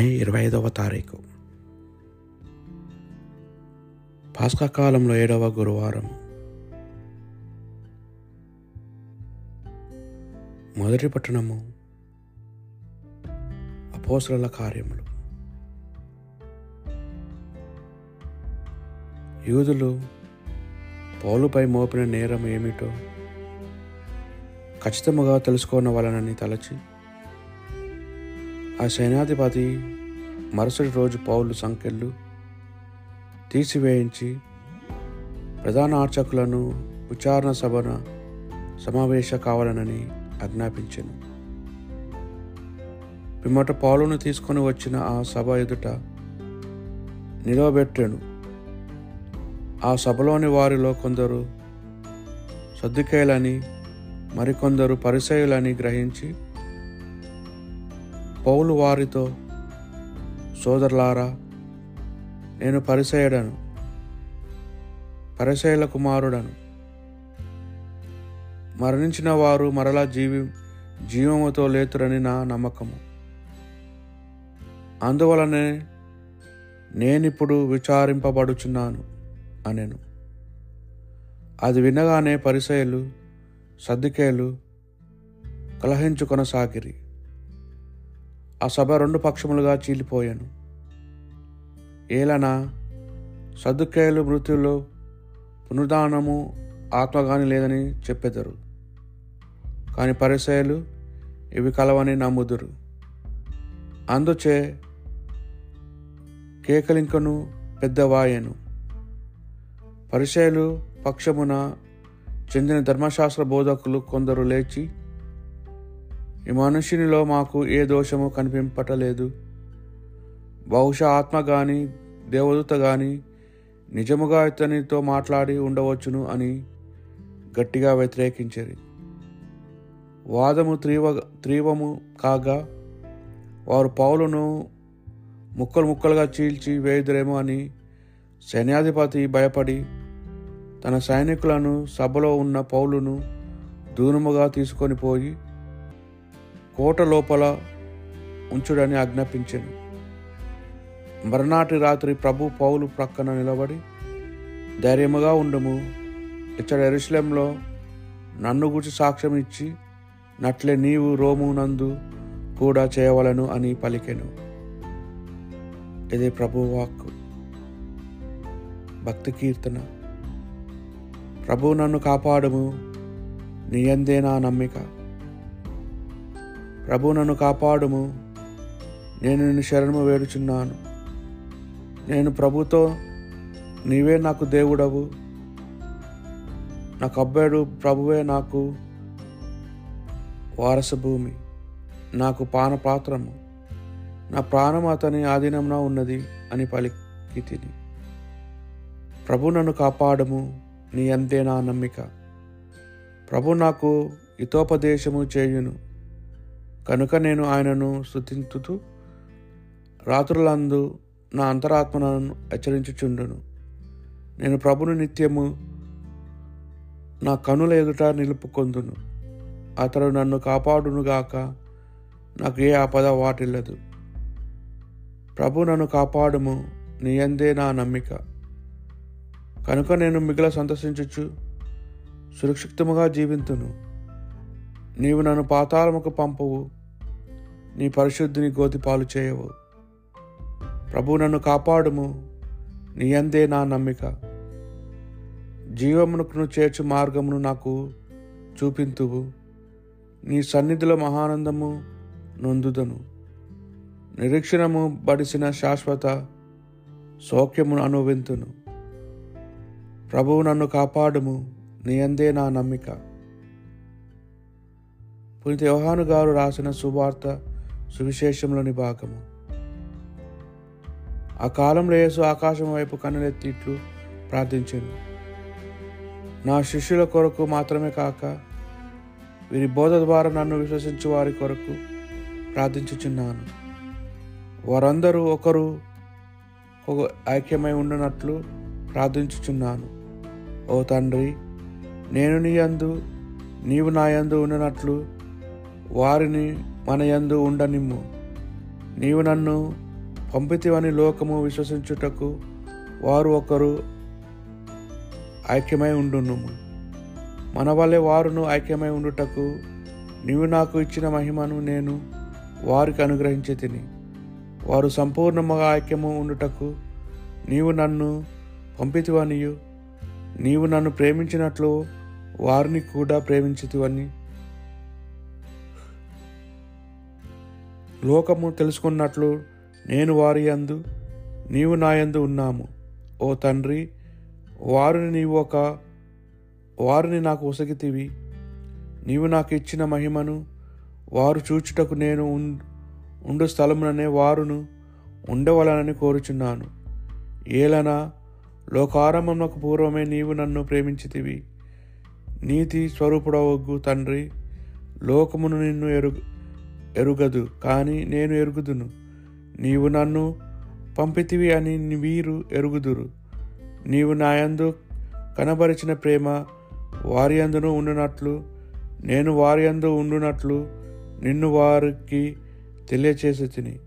మే ఇరవై ఐదవ తారీఖు. పాస్కా కాలంలో ఏడవ గురువారం. మొదటి పట్టణము అపోసల కార్యములు. యూదులు పౌలుపై మోపిన నేరం ఏమిటో ఖచ్చితముగా తెలుసుకోనవలనని తలచి ఆ సైనాధిపతి మరుసటి రోజు పౌలు సంఖ్యలు తీసివేయించి ప్రధాన అర్చకులను విచారణ సభన సమావేశ కావాలనని ఆజ్ఞాపించను. పిమ్మట పౌలును తీసుకొని వచ్చిన ఆ సభ ఎదుట నిలవబెట్టాను. ఆ సభలోని వారిలో కొందరు సర్దుకేయులని మరికొందరు పరిసయులని గ్రహించి పౌలు వారితో సోదరులారా నేను పరిసయుడను పరిసయుల కుమారుడను. మరణించిన వారు మరలా జీవి జీవముతో లేతురని నా నమ్మకము. అందువలనే నేనిప్పుడు విచారింపబడుచున్నాను అనెను. అది వినగానే పరిసయలు సర్దికేలు కలహించు కొనసాగిరి. ఆ సభ రెండు పక్షములుగా చీలిపోయాను. ఏలనా సర్దుకేయులు మృత్యుల్లో పునరుదానము ఆత్మగాని లేదని చెప్పెదరు. కానీ పరిసయలు ఇవి కలవని నమ్ముదురు. అందుచే కేకలింకను పెద్దవాయను. పరిచయలు పక్షమున చెందిన ధర్మశాస్త్ర బోధకులు కొందరు లేచి ఈ మనుషునిలో మాకు ఏ దోషము కనిపింపటలేదు. బహుశా ఆత్మ గాని దేవదూత గాని నిజముగా ఇతనితో మాట్లాడి ఉండవచ్చును అని గట్టిగా వ్యతిరేకించరు. వాదము తీవ తీవ్రము కాగా వారు పౌలును ముక్కలు ముక్కలుగా చీల్చి వేయుదురేమో అని సైన్యాధిపతి భయపడి తన సైనికులను సభలో ఉన్న పౌలును దూరముగా తీసుకొని పోయి కోట లోపల ఉంచుడని ఆజ్ఞాపించాను. మరునాటి రాత్రి ప్రభు పౌలు ప్రక్కన నిలబడి ధైర్యముగా ఉండము. ఇచ్చట ఎరుశలంలో నన్ను గురించి సాక్ష్యం ఇచ్చి నట్లే నీవు రోము నందు కూడా చేయవలను అని పలికెను. ఇది ప్రభు వాక్ భక్తి కీర్తన. ప్రభు నన్ను కాపాడము. నీ అందే నా నమ్మిక. ప్రభు నన్ను కాపాడుము. నేను నిన్ను శరణము వేడుచున్నాను. నేను ప్రభుతో నీవే నాకు దేవుడవు. నాకు అబ్బాడు ప్రభువే నాకు వారసభూమి. నాకు పానపాత్రము. నా ప్రాణం అతని ఆధీనంలో ఉన్నది అని పలికి తిని ప్రభు నన్ను కాపాడము నీ అంతే నా నమ్మిక. ప్రభు నాకు హితోపదేశము చేయును. కనుక నేను ఆయనను స్థుతింతుతూ రాత్రులందు నా అంతరాత్మను హెచ్చరించుచుండును. నేను ప్రభును నిత్యము నా కనుల ఎదుట నిలుపుకొందును. అతడు నన్ను కాపాడునుగాక నాకు ఏ ఆపద వాటిల్లదు. ప్రభు నన్ను కాపాడుము నీయందే నా నమ్మిక. కనుక నేను మిగిల సంతోషించుచు సురక్షితముగా జీవింతును. నీవు నన్ను పాతాళముకు పంపవు. నీ పరిశుద్ధిని గోతిపాలు చేయవు. ప్రభు నన్ను కాపాడుము. నీ అందే నా నమ్మిక. జీవమునకును చేర్చు మార్గమును నాకు చూపింతువు. నీ సన్నిధిలో మహానందము నొందుదను. నిరీక్షణము బడిసిన శాశ్వత సౌఖ్యమును అనువింతును ప్రభువు నన్ను కాపాడుము. నీ అందే నా నమ్మిక. పునీత యోహాను గారు రాసిన సువార్త సువిశేషంలోని భాగము. ఆ కాలంలో యేసు ఆకాశం వైపు కన్నులెత్తిట్లు ప్రార్థించాను. నా శిష్యుల కొరకు మాత్రమే కాక వీరి బోధ ద్వారా నన్ను విశ్వసించు వారి కొరకు ప్రార్థించుచున్నాను. వారందరూ ఒకరు ఒక ఐక్యమై ఉండనట్లు ప్రార్థించుచున్నాను. ఓ తండ్రి నేను నీ యందు నీవు నా యందు ఉన్నట్లు వారిని మన యందు ఉండనిమ్ము. నీవు నన్ను పంపితివని లోకము విశ్వసించుటకు వారు ఒకరు ఐక్యమై ఉండును మన వల్లే వారును ఐక్యమై ఉండుటకు నీవు నాకు ఇచ్చిన మహిమను నేను వారికి అనుగ్రహించి తిని వారు సంపూర్ణముగా ఐక్యము ఉండుటకు నీవు నన్ను పంపితివనియు. నీవు నన్ను ప్రేమించినట్లు వారిని కూడా ప్రేమించితివని లోకము తెలుసుకున్నట్లు నేను వారి యందు నీవు నా యందు ఉన్నాము. ఓ తండ్రి వారిని నీవు ఒక వారిని నాకు ఒసగితివి. నీవు నాకు ఇచ్చిన మహిమను వారు చూచుటకు నేను ఉం- ఉండు స్థలముననే వారును ఉండవలనని కోరుచున్నాను. ఏలనా లోకారంభమునకు పూర్వమే నీవు నన్ను ప్రేమించితివి. నీతి స్వరూపుడవగ్గు తండ్రి లోకమును నిన్ను ఎరుగు ఎరుగదు కానీ నేను ఎరుగుదును. నీవు నన్ను పంపితివి అని వీరు ఎరుగుదురు. నీవు నాయందు కనబరిచిన ప్రేమ వారి అందును ఉండునట్లు నేను వారి అందు ఉండునట్లు నిన్ను వారికి తెలియచేసి తిని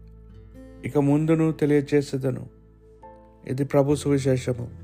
ఇక ముందును తెలియచేసేదను. ఇది ప్రభు సువిశేషము.